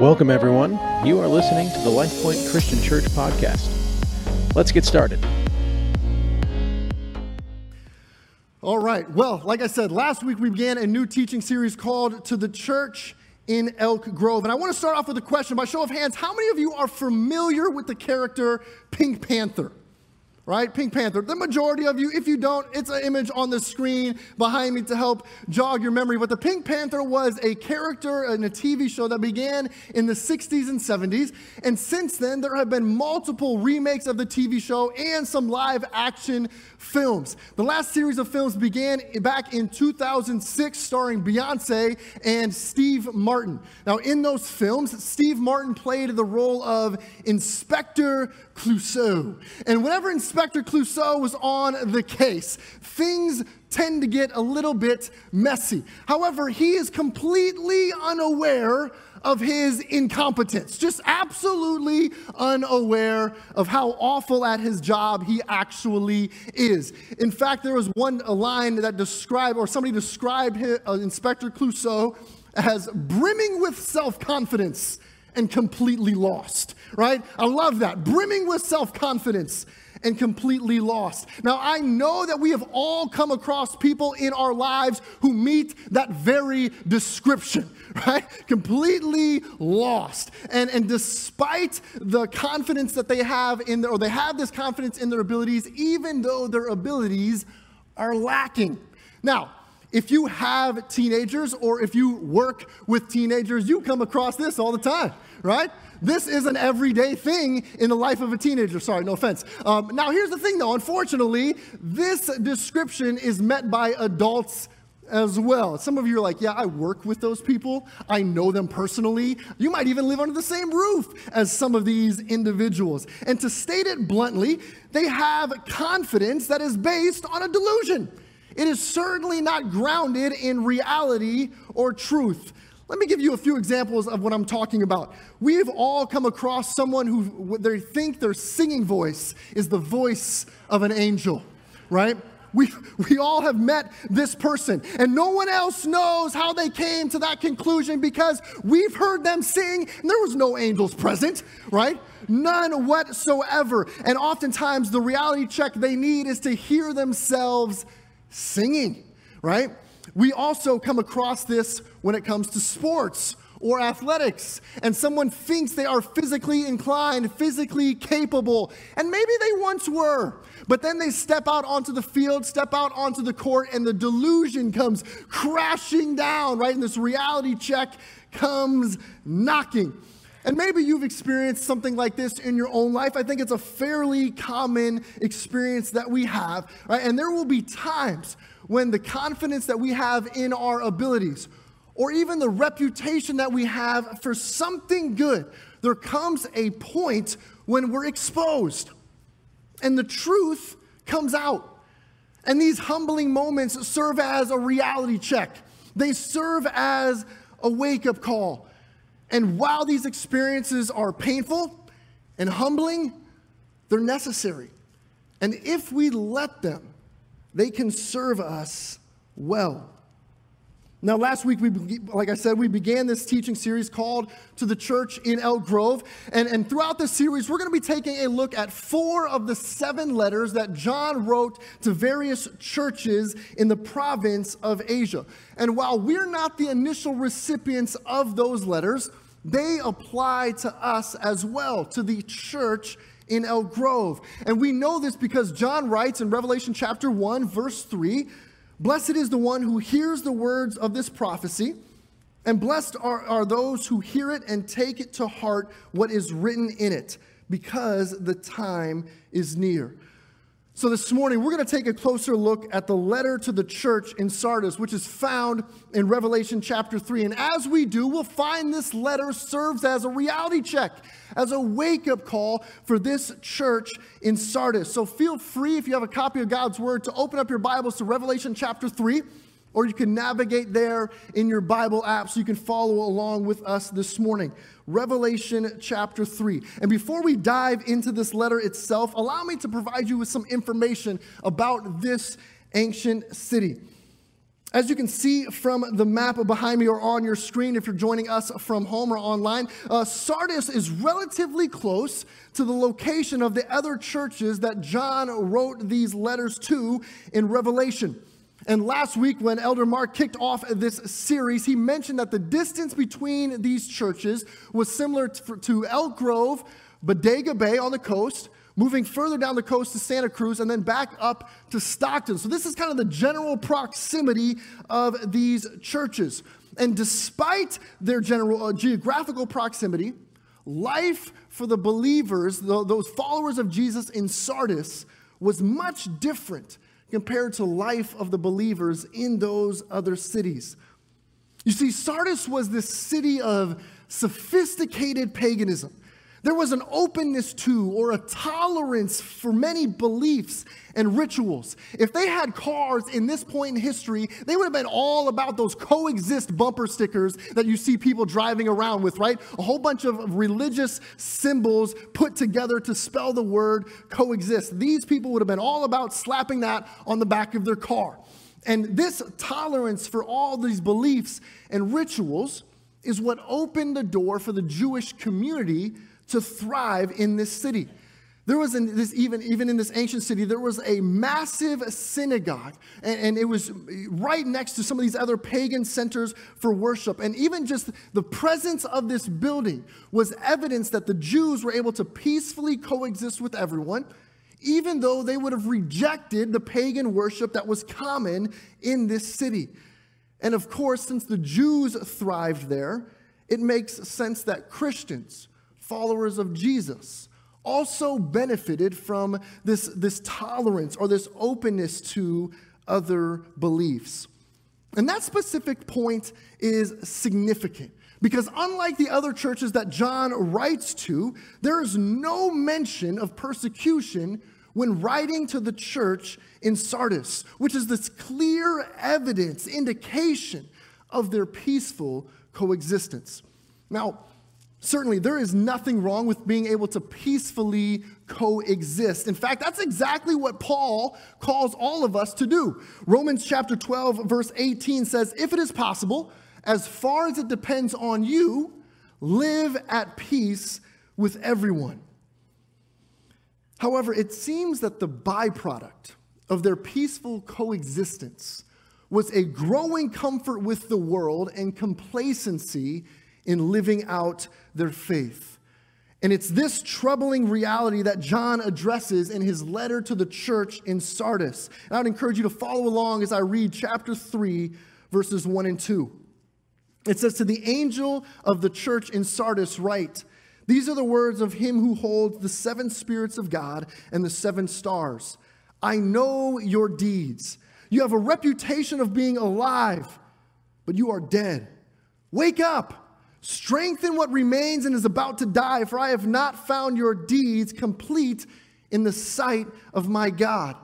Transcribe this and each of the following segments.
Welcome, everyone. You are listening to the LifePoint Christian Church podcast. Let's get started. All right. Well, like I said, last week we began a new teaching series called To the Church in Elk Grove. And I want to start off with a question by show of hands. How many of you are familiar with the character Pink Panther? Right? Pink Panther. The majority of you, if you don't, it's an image on the screen behind me to help jog your memory. But the Pink Panther was a character in a TV show that began in the 60s and 70s. And since then, there have been multiple remakes of the TV show and some live action films. The last series of films began back in 2006, starring Beyonce and Steve Martin. Now, in those films, Steve Martin played the role of Inspector Clouseau. And whenever Inspector Clouseau was on the case, things tend to get a little bit messy. However, he is completely unaware of his incompetence, just absolutely unaware of how awful at his job he actually is. In fact, there was one line that described, or somebody described his, uh, Inspector Clouseau as brimming with self confidence and completely lost, right? I love that. Brimming with self confidence and completely lost. Now, I know that we have all come across people in our lives who meet that very description, right? Completely lost. And, and despite the confidence that they have in their, or they have this confidence in their abilities, even though their abilities are lacking. Now, if you have teenagers or if you work with teenagers, you come across this all the time, right? This is an everyday thing in the life of a teenager. Sorry, no offense. Um, now, here's the thing though, unfortunately, this description is met by adults as well. Some of you are like, yeah, I work with those people. I know them personally. You might even live under the same roof as some of these individuals. And to state it bluntly, they have confidence that is based on a delusion. It is certainly not grounded in reality or truth. Let me give you a few examples of what I'm talking about. We've all come across someone who they think their singing voice is the voice of an angel, right? We, we all have met this person, and no one else knows how they came to that conclusion because we've heard them sing, and there was no angels present, right? None whatsoever. And oftentimes, the reality check they need is to hear themselves singing, right? We also come across this when it comes to sports or athletics, and someone thinks they are physically inclined, physically capable, and maybe they once were, but then they step out onto the field, step out onto the court, and the delusion comes crashing down, right? And this reality check comes knocking. And maybe you've experienced something like this in your own life. I think it's a fairly common experience that we have, right? And there will be times when the confidence that we have in our abilities, or even the reputation that we have for something good, there comes a point when we're exposed and the truth comes out. And these humbling moments serve as a reality check, they serve as a wake up call. And while these experiences are painful and humbling, they're necessary. And if we let them, they can serve us well. Now, last week, we, like I said, we began this teaching series called To the Church in Elk Grove. And, and throughout this series, we're going to be taking a look at four of the seven letters that John wrote to various churches in the province of Asia. And while we're not the initial recipients of those letters, they apply to us as well, to the church in Elk Grove. And we know this because John writes in Revelation chapter 1, verse 3 Blessed is the one who hears the words of this prophecy, and blessed are, are those who hear it and take it to heart what is written in it, because the time is near. So, this morning, we're going to take a closer look at the letter to the church in Sardis, which is found in Revelation chapter 3. And as we do, we'll find this letter serves as a reality check, as a wake up call for this church in Sardis. So, feel free, if you have a copy of God's word, to open up your Bibles to Revelation chapter 3 or you can navigate there in your Bible app so you can follow along with us this morning. Revelation chapter 3. And before we dive into this letter itself, allow me to provide you with some information about this ancient city. As you can see from the map behind me or on your screen, if you're joining us from home or online, uh, Sardis is relatively close to the location of the other churches that John wrote these letters to in Revelation. And last week, when Elder Mark kicked off this series, he mentioned that the distance between these churches was similar to Elk Grove, Bodega Bay on the coast, moving further down the coast to Santa Cruz, and then back up to Stockton. So, this is kind of the general proximity of these churches. And despite their general uh, geographical proximity, life for the believers, the, those followers of Jesus in Sardis, was much different compared to life of the believers in those other cities. You see, Sardis was this city of sophisticated paganism. There was an openness to or a tolerance for many beliefs and rituals. If they had cars in this point in history, they would have been all about those coexist bumper stickers that you see people driving around with, right? A whole bunch of religious symbols put together to spell the word coexist. These people would have been all about slapping that on the back of their car. And this tolerance for all these beliefs and rituals is what opened the door for the Jewish community to thrive in this city. There was in this even even in this ancient city, there was a massive synagogue, and, and, it was right next to some of these other pagan centers for worship. And even just the presence of this building was evidence that the Jews were able to peacefully coexist with everyone, even though they would have rejected the pagan worship that was common in this city. And of course, since the Jews thrived there, it makes sense that Christians followers of Jesus also benefited from this, this tolerance or this openness to other beliefs. And that specific point is significant because, unlike the other churches that John writes to, there is no mention of persecution when writing to the church in Sardis, which is this clear evidence, indication of their peaceful coexistence. Now, Certainly, there is nothing wrong with being able to peacefully coexist. In fact, that's exactly what Paul calls all of us to do. Romans chapter 12, verse 18 says, If it is possible, as far as it depends on you, live at peace with everyone. However, it seems that the byproduct of their peaceful coexistence was a growing comfort with the world and complacency in living out their faith. And it's this troubling reality that John addresses in his letter to the church in Sardis. And I would encourage you to follow along as I read chapter 3, verses 1 and 2. It says, To the angel of the church in Sardis, write, These are the words of him who holds the seven spirits of God and the seven stars. I know your deeds. You have a reputation of being alive, but you are dead. Wake up Strengthen what remains and is about to die, for I have not found your deeds complete in the sight of my God.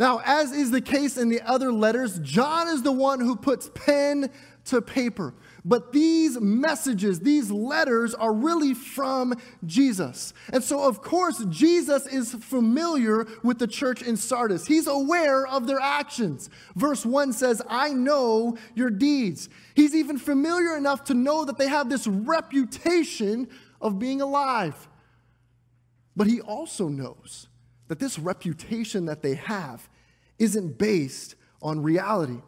Now, as is the case in the other letters, John is the one who puts pen to paper. But these messages, these letters are really from Jesus. And so, of course, Jesus is familiar with the church in Sardis. He's aware of their actions. Verse 1 says, I know your deeds. He's even familiar enough to know that they have this reputation of being alive. But he also knows that this reputation that they have isn't based on reality.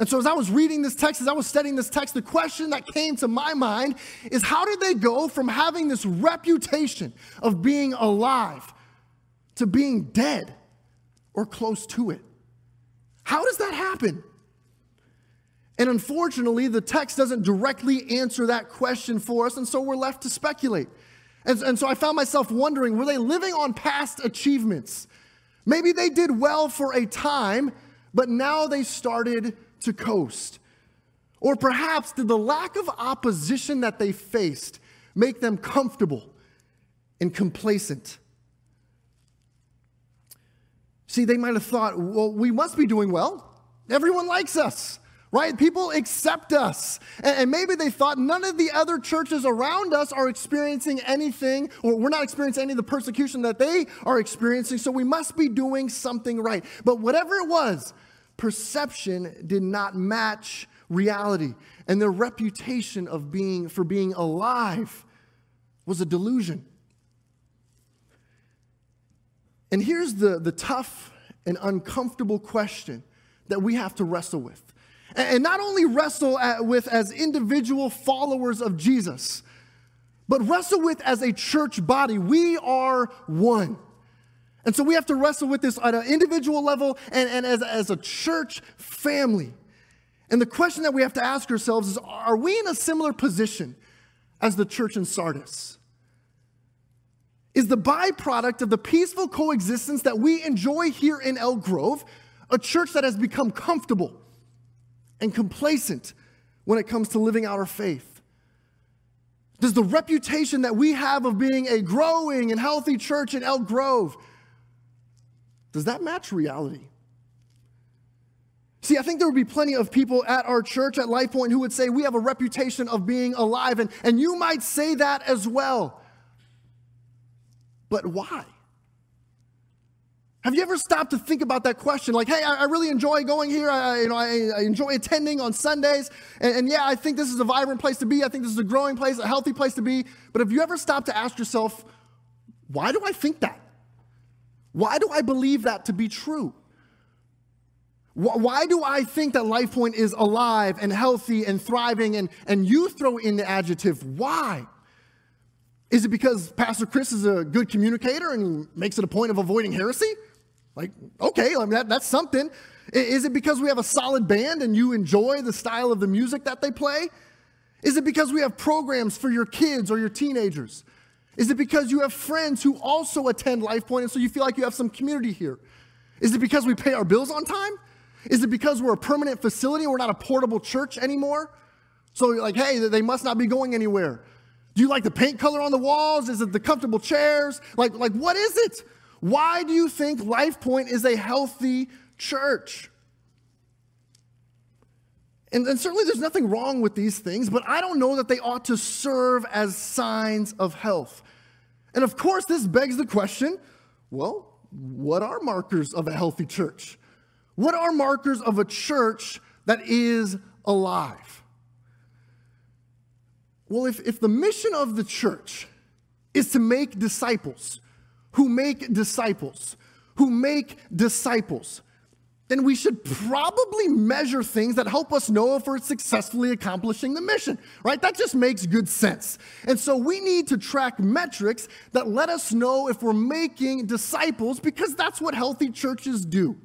And so, as I was reading this text, as I was studying this text, the question that came to my mind is how did they go from having this reputation of being alive to being dead or close to it? How does that happen? And unfortunately, the text doesn't directly answer that question for us, and so we're left to speculate. And, and so I found myself wondering were they living on past achievements? Maybe they did well for a time, but now they started to coast? Or perhaps did the lack of opposition that they faced make them comfortable and complacent? See, they might have thought, well, we must be doing well. Everyone likes us, right? People accept us. And, maybe they thought none of the other churches around us are experiencing anything, or we're not experiencing any of the persecution that they are experiencing, so we must be doing something right. But whatever it was, perception did not match reality, and their reputation of being, for being alive was a delusion. And here's the, the tough and uncomfortable question that we have to wrestle with. And not only wrestle at, with as individual followers of Jesus, but wrestle with as a church body. We are one. And so we have to wrestle with this at an individual level and, and as, as a church family. And the question that we have to ask ourselves is are we in a similar position as the church in Sardis? Is the byproduct of the peaceful coexistence that we enjoy here in Elk Grove a church that has become comfortable and complacent when it comes to living out our faith? Does the reputation that we have of being a growing and healthy church in Elk Grove does that match reality? See, I think there would be plenty of people at our church at Life Point who would say we have a reputation of being alive, and, and you might say that as well. But why? Have you ever stopped to think about that question? Like, hey, I, I really enjoy going here. I, you know, I, I enjoy attending on Sundays. And, and, yeah, I think this is a vibrant place to be. I think this is a growing place, a healthy place to be. But have you ever stopped to ask yourself, why do I think that? Why do I believe that to be true? Why do I think that LifePoint is alive and healthy and thriving? And, and you throw in the adjective, why? Is it because Pastor Chris is a good communicator and makes it a point of avoiding heresy? Like, okay, I mean, that, that's something. Is it because we have a solid band and you enjoy the style of the music that they play? Is it because we have programs for your kids or your teenagers? Is it because you have friends who also attend LifePoint and so you feel like you have some community here? Is it because we pay our bills on time? Is it because we're a permanent facility and we're not a portable church anymore? So you're like, hey, they must not be going anywhere. Do you like the paint color on the walls? Is it the comfortable chairs? Like, like what is it? Why do you think LifePoint is a healthy church? And, and, certainly there's nothing wrong with these things, but I don't know that they ought to serve as signs of health. And of course, this begs the question well, what are markers of a healthy church? What are markers of a church that is alive? Well, if, if the mission of the church is to make disciples, who make disciples, who make disciples, then we should probably measure things that help us know if we're successfully accomplishing the mission, right? That just makes good sense. And so we need to track metrics that let us know if we're making disciples because that's what healthy churches do.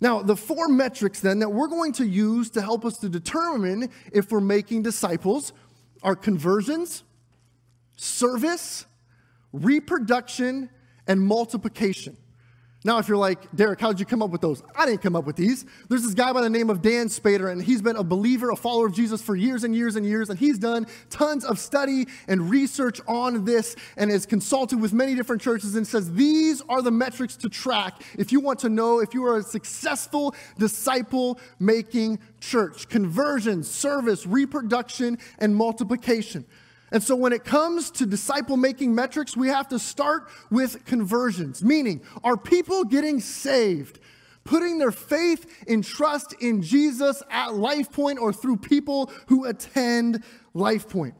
Now, the four metrics then that we're going to use to help us to determine if we're making disciples are conversions, service, reproduction, and multiplication. Now, if you're like, Derek, how did you come up with those? I didn't come up with these. There's this guy by the name of Dann Spader, and he's been a believer, a follower of Jesus for years and years and years, and he's done tons of study and research on this and has consulted with many different churches and says these are the metrics to track if you want to know if you are a successful disciple making church conversion, service, reproduction, and multiplication. And so when it comes to disciple making metrics, we have to start with conversions, meaning, are people getting saved? Putting their faith and trust in Jesus at LifePoint or through people who attend LifePoint.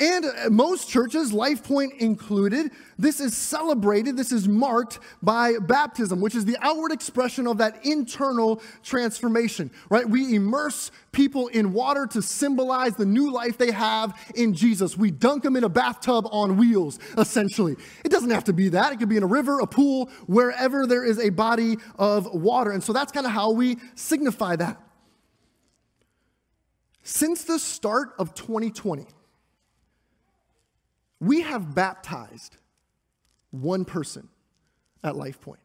And uh, most churches, LifePoint included, this is celebrated, this is marked by baptism, which is the outward expression of that internal transformation, right? We immerse people in water to symbolize the new life they have in Jesus. We dunk them in a bathtub on wheels, essentially. It doesn't have to be that. It could be in a river, a pool, wherever there is a body of water. And so that's kind of how we signify that. Since the start of 2020, we have baptized one person at Life Point.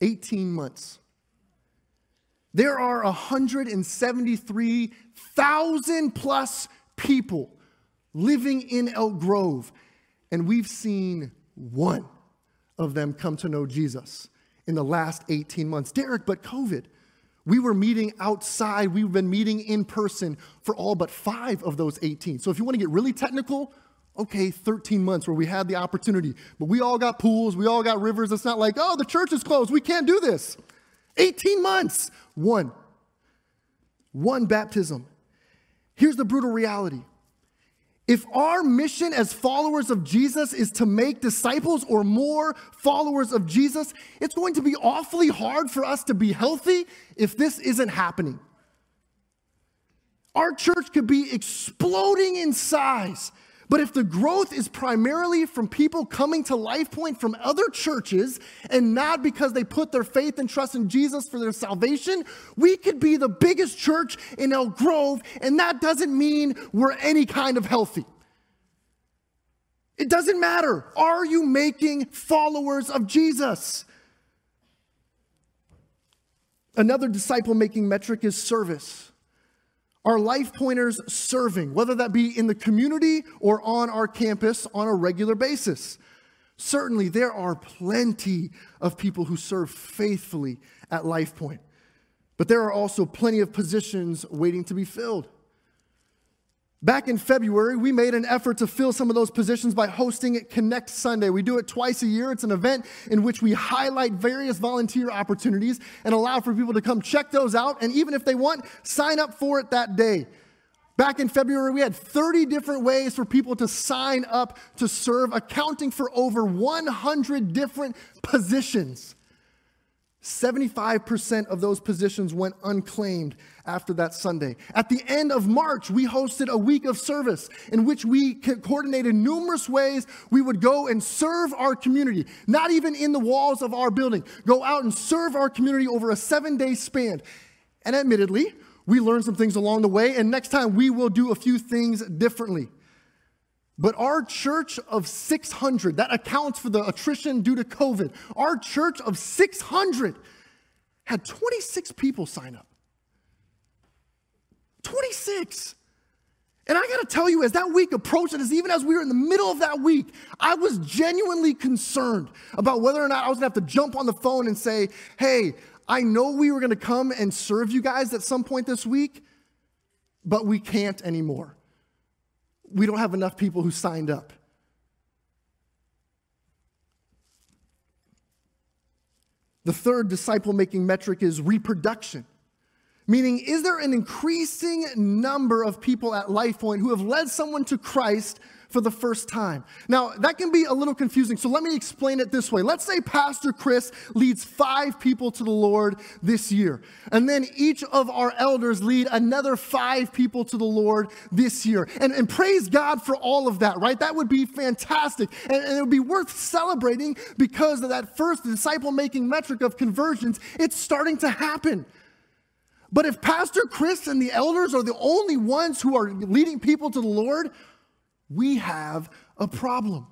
18 months. There are 173,000 plus people living in Elk Grove, and we've seen one of them come to know Jesus in the last 18 months. Derek, but COVID. We were meeting outside. We've been meeting in person for all but five of those 18. So if you want to get really technical, Okay, 13 months where we had the opportunity, but we all got pools, we all got rivers. It's not like, oh, the church is closed, we can't do this. 18 months, one. One baptism. Here's the brutal reality if our mission as followers of Jesus is to make disciples or more followers of Jesus, it's going to be awfully hard for us to be healthy if this isn't happening. Our church could be exploding in size, but if the growth is primarily from people coming to Life Point from other churches and not because they put their faith and trust in Jesus for their salvation, we could be the biggest church in Elk Grove, and that doesn't mean we're any kind of healthy. It doesn't matter. Are you making followers of Jesus? Another disciple making metric is service. Are life pointers serving, whether that be in the community or on our campus on a regular basis? Certainly, there are plenty of people who serve faithfully at Life Point, but there are also plenty of positions waiting to be filled. Back in February, we made an effort to fill some of those positions by hosting Connect Sunday. We do it twice a year. It's an event in which we highlight various volunteer opportunities and allow for people to come check those out. And even if they want, sign up for it that day. Back in February, we had 30 different ways for people to sign up to serve, accounting for over 100 different positions. 75% of those positions went unclaimed after that Sunday. At the end of March, we hosted a week of service in which we coordinated numerous ways we would go and serve our community, not even in the walls of our building, go out and serve our community over a seven day span. And admittedly, we learned some things along the way, and next time we will do a few things differently. But our church of 600, that accounts for the attrition due to COVID, our church of 600 had 26 people sign up. 26. And I gotta tell you, as that week approached, and as even as we were in the middle of that week, I was genuinely concerned about whether or not I was gonna have to jump on the phone and say, hey, I know we were gonna come and serve you guys at some point this week, but we can't anymore we don't have enough people who signed up. The third disciple making metric is reproduction. Meaning, is there an increasing number of people at Life Point who have led someone to Christ for the first time. Now, that can be a little confusing, so let me explain it this way. Let's say Pastor Chris leads five people to the Lord this year, and then each of our elders lead another five people to the Lord this year. And, and praise God for all of that, right? That would be fantastic, and, and it would be worth celebrating because of that first disciple making metric of conversions. It's starting to happen. But if Pastor Chris and the elders are the only ones who are leading people to the Lord, we have a problem.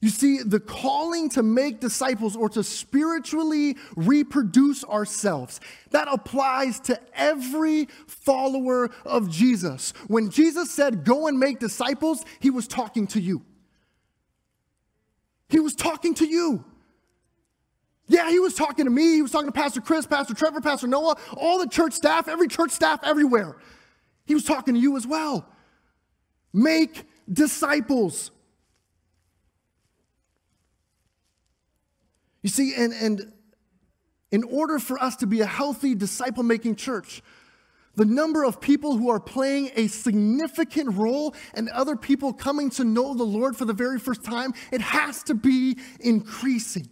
You see, the calling to make disciples or to spiritually reproduce ourselves, that applies to every follower of Jesus. When Jesus said, Go and make disciples, he was talking to you. He was talking to you. Yeah, he was talking to me. He was talking to Pastor Chris, Pastor Trevor, Pastor Noah, all the church staff, every church staff everywhere. He was talking to you as well. Make disciples. You see, and, and in order for us to be a healthy disciple making church, the number of people who are playing a significant role and other people coming to know the Lord for the very first time, it has to be increasing.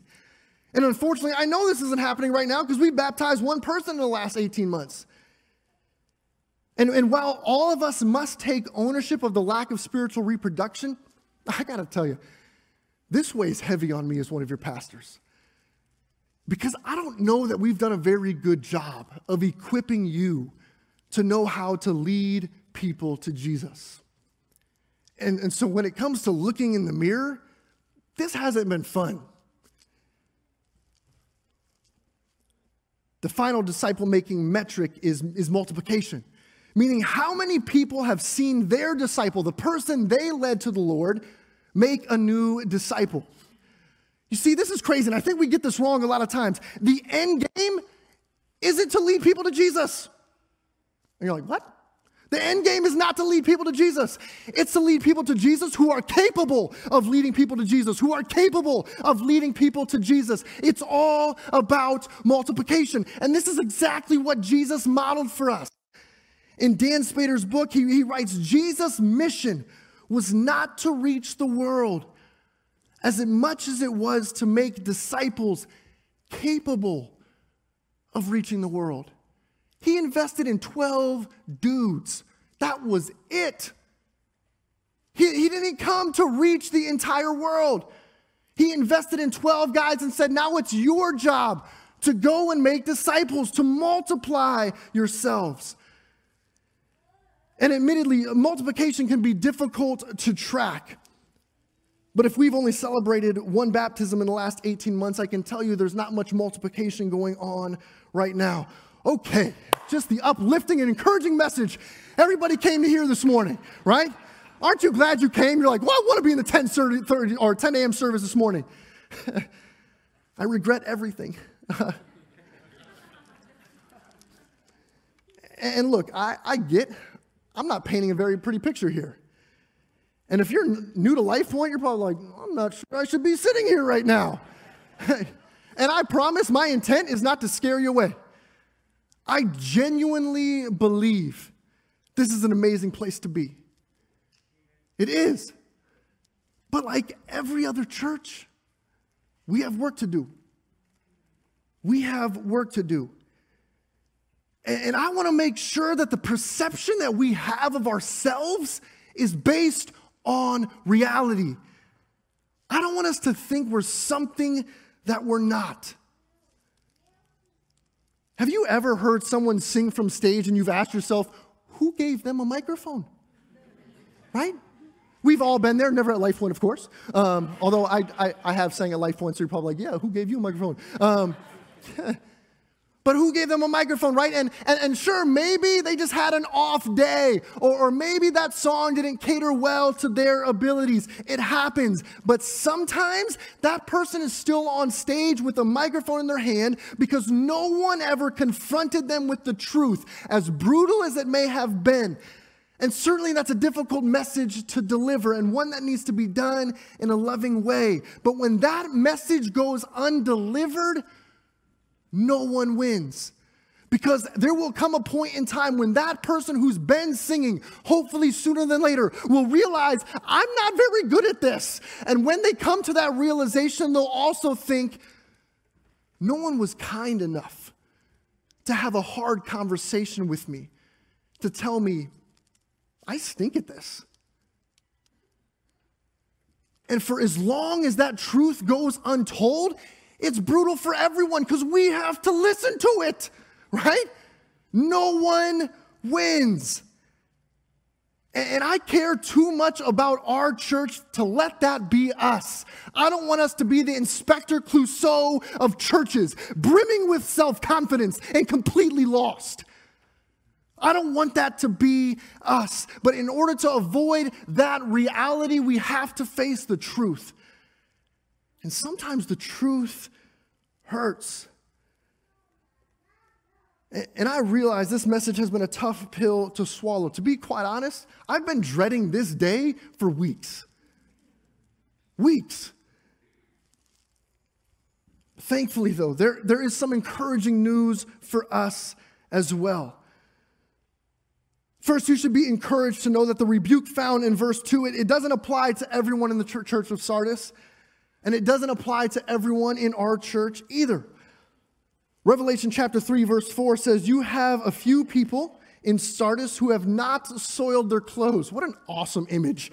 And unfortunately, I know this isn't happening right now because we baptized one person in the last 18 months. And, and while all of us must take ownership of the lack of spiritual reproduction, I got to tell you, this weighs heavy on me as one of your pastors. Because I don't know that we've done a very good job of equipping you to know how to lead people to Jesus. And, and so when it comes to looking in the mirror, this hasn't been fun. The final disciple making metric is, is multiplication meaning how many people have seen their disciple, the person they led to the Lord, make a new disciple. You see, this is crazy, and I think we get this wrong a lot of times. The end game isn't to lead people to Jesus. And you're like, what? The end game is not to lead people to Jesus. It's to lead people to Jesus who are capable of leading people to Jesus, who are capable of leading people to Jesus. It's all about multiplication. And this is exactly what Jesus modeled for us. In Dann Spader's book, he, he writes Jesus' mission was not to reach the world as much as it was to make disciples capable of reaching the world. He invested in 12 dudes. That was it. He, he didn't come to reach the entire world. He invested in 12 guys and said, Now it's your job to go and make disciples, to multiply yourselves. And admittedly, multiplication can be difficult to track. But if we've only celebrated one baptism in the last 18 months, I can tell you there's not much multiplication going on right now. Okay, just the uplifting and encouraging message everybody came to hear this morning, right? Aren't you glad you came? You're like, well, I want to be in the 10 30, or 10 a.m. service this morning. I regret everything. and look, I, I get, I'm not painting a very pretty picture here. And if you're new to Life Point, you're probably like, I'm not sure I should be sitting here right now. and I promise my intent is not to scare you away. I genuinely believe this is an amazing place to be. It is. But like every other church, we have work to do. We have work to do. And I want to make sure that the perception that we have of ourselves is based on reality. I don't want us to think we're something that we're not. Have you ever heard someone sing from stage and you've asked yourself, who gave them a microphone? Right? We've all been there, never at Life Point, of course. Um, although I, I, I, have sang at Life Point, so you're probably like, yeah, who gave you a microphone? Um, But who gave them a microphone, right? And, and, and sure, maybe they just had an off day, or, or maybe that song didn't cater well to their abilities. It happens. But sometimes that person is still on stage with a microphone in their hand because no one ever confronted them with the truth, as brutal as it may have been. And certainly that's a difficult message to deliver and one that needs to be done in a loving way. But when that message goes undelivered, no one wins. Because there will come a point in time when that person who's been singing, hopefully sooner than later, will realize, I'm not very good at this. And when they come to that realization, they'll also think, no one was kind enough to have a hard conversation with me, to tell me, I stink at this. And for as long as that truth goes untold, it's brutal for everyone because we have to listen to it, right? No one wins. And I care too much about our church to let that be us. I don't want us to be the Inspector Clouseau of churches, brimming with self confidence and completely lost. I don't want that to be us. But in order to avoid that reality, we have to face the truth. And sometimes the truth hurts. And I realize this message has been a tough pill to swallow. To be quite honest, I've been dreading this day for weeks. Weeks. Thankfully, though, there, there is some encouraging news for us as well. First, you should be encouraged to know that the rebuke found in verse 2, it, it doesn't apply to everyone in the church of Sardis. And it doesn't apply to everyone in our church either. Revelation chapter 3, verse 4 says, You have a few people in Sardis who have not soiled their clothes. What an awesome image.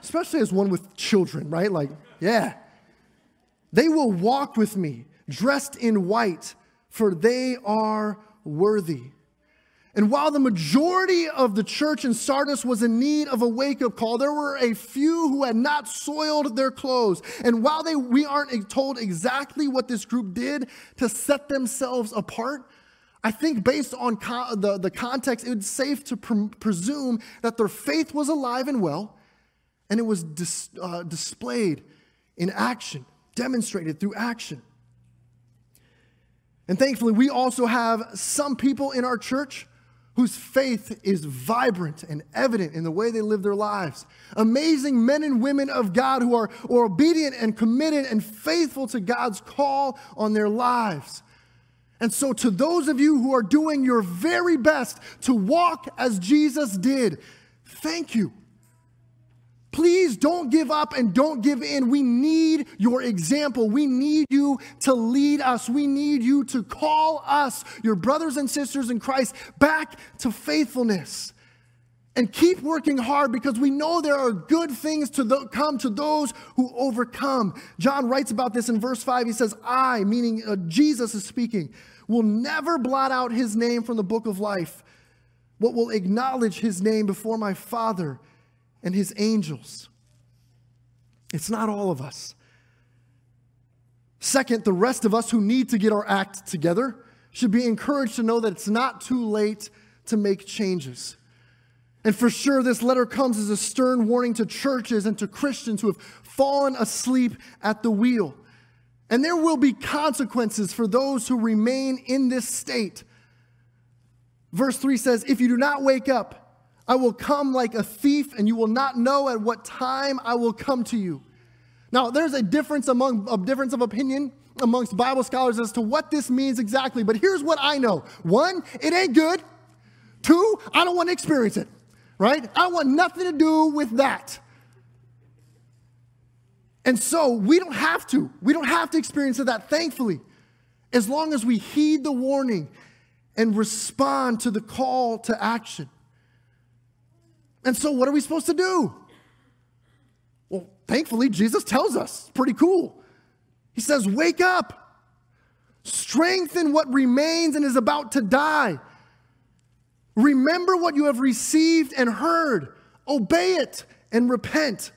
Especially as one with children, right? Like, yeah. They will walk with me, dressed in white, for they are worthy. And while the majority of the church in Sardis was in need of a wake up call, there were a few who had not soiled their clothes. And while they, we aren't told exactly what this group did to set themselves apart, I think based on co- the, the context, it's safe to pre- presume that their faith was alive and well, and it was dis- uh, displayed in action, demonstrated through action. And thankfully, we also have some people in our church whose faith is vibrant and evident in the way they live their lives. Amazing men and women of God who are, obedient and committed and faithful to God's call on their lives. And so, to those of you who are doing your very best to walk as Jesus did, thank you. Please don't give up and don't give in. We need your example. We need you to lead us. We need you to call us, your brothers and sisters in Christ, back to faithfulness. And keep working hard because we know there are good things to th- come to those who overcome. John writes about this in verse 5. He says, I, meaning uh, Jesus is speaking, will never blot out his name from the book of life, but will acknowledge his name before my Father and his angels. It's not all of us. Second, the rest of us who need to get our act together should be encouraged to know that it's not too late to make changes. And for sure, this letter comes as a stern warning to churches and to Christians who have fallen asleep at the wheel. And there will be consequences for those who remain in this state. Verse 3 says, If you do not wake up, I will come like a thief, and you will not know at what time I will come to you. Now, there's a difference among a difference of opinion amongst Bible scholars as to what this means exactly, but here's what I know. One, it ain't good. Two, I don't want to experience it, right? I want nothing to do with that. And so we don't have to. We don't have to experience that, thankfully, as long as we heed the warning and respond to the call to action. And so, what are we supposed to do? Well, thankfully, Jesus tells us. It's pretty cool. He says, Wake up, strengthen what remains and is about to die. Remember what you have received and heard, obey it and repent.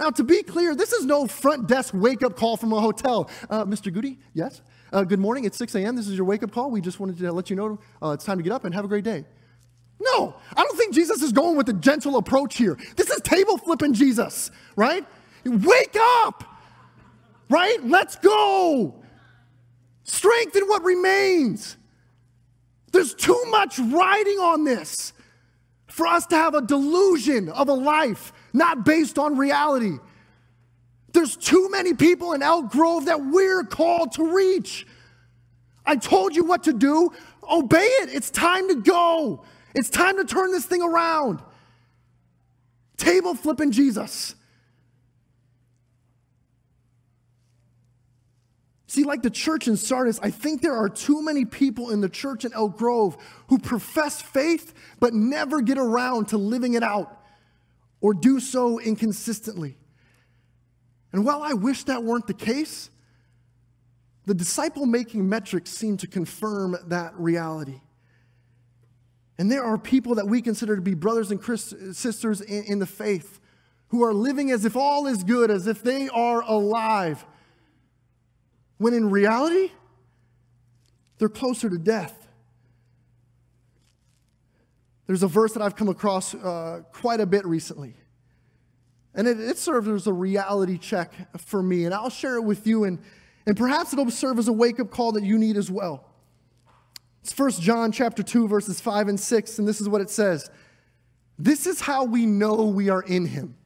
Now, to be clear, this is no front desk wake up call from a hotel. Uh, Mr. Goody, yes? Uh, good morning, it's 6 a.m. This is your wake up call. We just wanted to let you know uh, it's time to get up and have a great day. No, I don't think Jesus is going with a gentle approach here. This is table flipping Jesus, right? Wake up, right? Let's go. Strengthen what remains. There's too much riding on this for us to have a delusion of a life not based on reality. There's too many people in Elk Grove that we're called to reach. I told you what to do. Obey it. It's time to go. It's time to turn this thing around. Table flipping Jesus. See, like the church in Sardis, I think there are too many people in the church in Elk Grove who profess faith but never get around to living it out or do so inconsistently. And while I wish that weren't the case, the disciple making metrics seem to confirm that reality. And there are people that we consider to be brothers and sisters in, the faith who are living as if all is good, as if they are alive, when in reality, they're closer to death. There's a verse that I've come across uh, quite a bit recently. And it, it serves as a reality check for me. And I'll share it with you, and, and perhaps it'll serve as a wake up call that you need as well. It's 1 John chapter 2 verses 5 and 6 and this is what it says. This is how we know we are in him.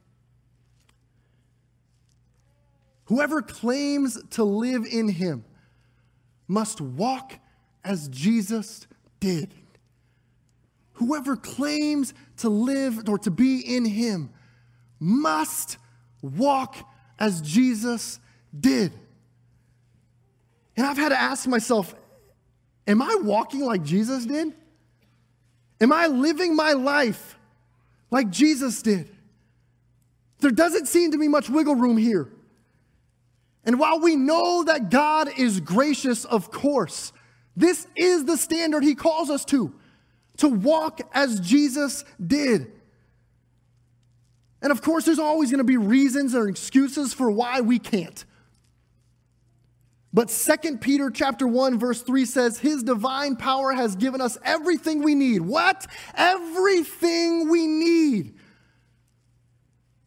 Whoever claims to live in him must walk as Jesus did. Whoever claims to live or to be in him must walk as Jesus did. And I've had to ask myself, Am I walking like Jesus did? Am I living my life like Jesus did? There doesn't seem to be much wiggle room here. And while we know that God is gracious, of course, this is the standard He calls us to to walk as Jesus did. And of course, there's always going to be reasons or excuses for why we can't. But 2 Peter chapter 1 verse 3 says his divine power has given us everything we need. What? Everything we need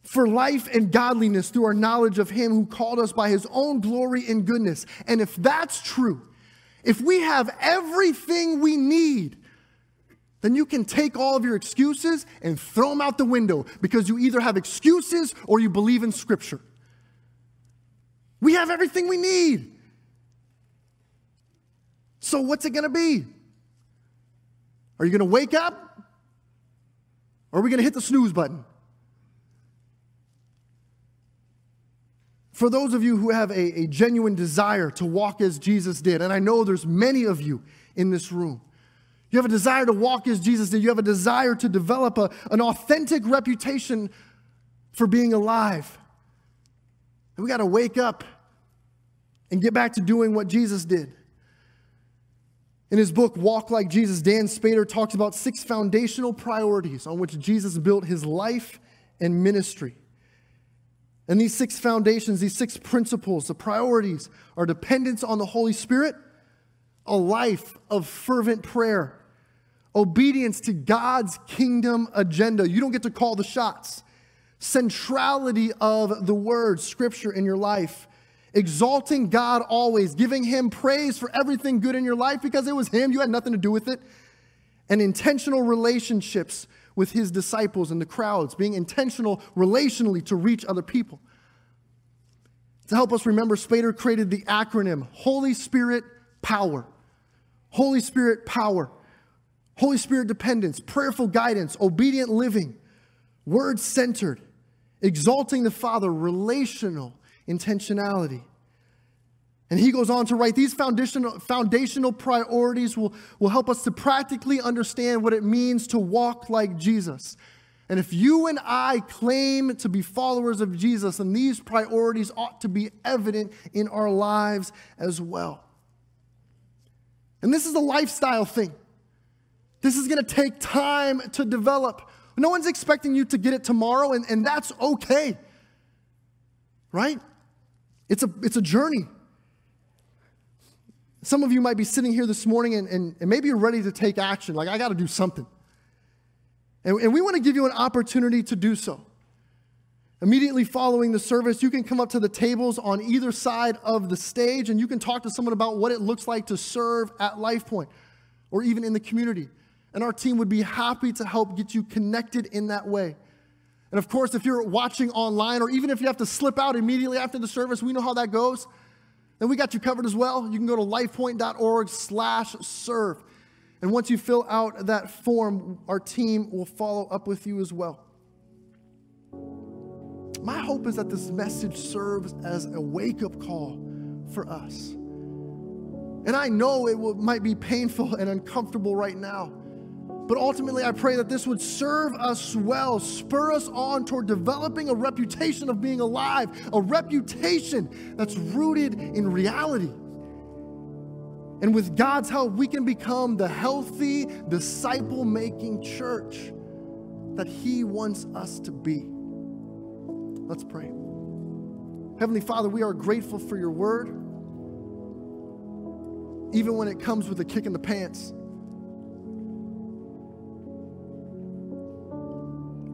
for life and godliness through our knowledge of him who called us by his own glory and goodness. And if that's true, if we have everything we need, then you can take all of your excuses and throw them out the window because you either have excuses or you believe in Scripture. We have everything we need. So, what's it going to be? Are you going to wake up? Or are we going to hit the snooze button? For those of you who have a, a, genuine desire to walk as Jesus did, and I know there's many of you in this room, you have a desire to walk as Jesus did, you have a desire to develop a, an authentic reputation for being alive. And we got to wake up and get back to doing what Jesus did. In his book, Walk Like Jesus, Dann Spader talks about six foundational priorities on which Jesus built his life and ministry. And these six foundations, these six principles, the priorities are dependence on the Holy Spirit, a life of fervent prayer, obedience to God's kingdom agenda. You don't get to call the shots. Centrality of the word, scripture in your life, exalting God always, giving Him praise for everything good in your life because it was Him, you had nothing to do with it, and intentional relationships with His disciples and the crowds, being intentional relationally to reach other people. To help us remember, Spader created the acronym Holy Spirit Power. Holy Spirit Power. Holy Spirit dependence, prayerful guidance, obedient living, word centered, exalting the Father, relational intentionality. And he goes on to write these foundational, foundational priorities will, will help us to practically understand what it means to walk like Jesus. And if you and I claim to be followers of Jesus, then these priorities ought to be evident in our lives as well. And this is a lifestyle thing. This is going to take time to develop. No one's expecting you to get it tomorrow, and, and that's okay. Right? It's a, it's a journey. Some of you might be sitting here this morning and, and, and maybe you're ready to take action. Like, I got to do something. And, and we want to give you an opportunity to do so. Immediately following the service, you can come up to the tables on either side of the stage and you can talk to someone about what it looks like to serve at LifePoint or even in the community. And our team would be happy to help get you connected in that way. And of course, if you're watching online, or even if you have to slip out immediately after the service, we know how that goes. Then we got you covered as well. You can go to lifepoint.org slash serve. And once you fill out that form, our team will follow up with you as well. My hope is that this message serves as a wake up call for us. And I know it will, might be painful and uncomfortable right now. But ultimately, I pray that this would serve us well, spur us on toward developing a reputation of being alive, a reputation that's rooted in reality. And with God's help, we can become the healthy, disciple making church that He wants us to be. Let's pray. Heavenly Father, we are grateful for your word, even when it comes with a kick in the pants.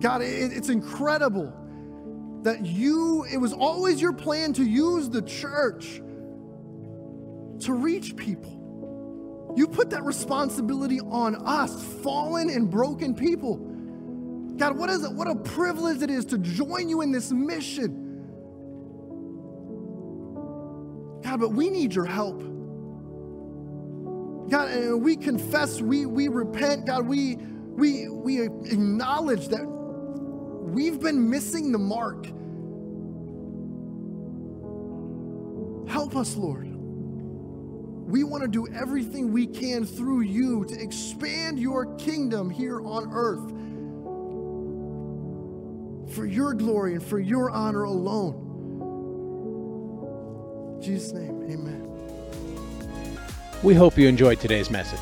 God, it, it's incredible that you, it was always your plan to use the church to reach people. You put that responsibility on us, fallen and broken people. God, what is it? What a privilege it is to join you in this mission. God, but we need your help. God, and we confess, we, we repent, God, we, we, we acknowledge that we've been missing the mark. Help us, Lord. We want to do everything we can through you to expand your kingdom here on earth for your glory and for your honor alone. In Jesus' name, amen. We hope you enjoyed today's message.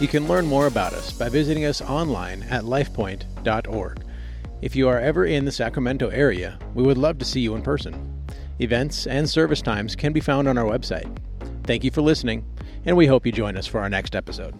You can learn more about us by visiting us online at lifepoint.org. If you are ever in the Sacramento area, we would love to see you in person. Events and service times can be found on our website. Thank you for listening, and we hope you join us for our next episode.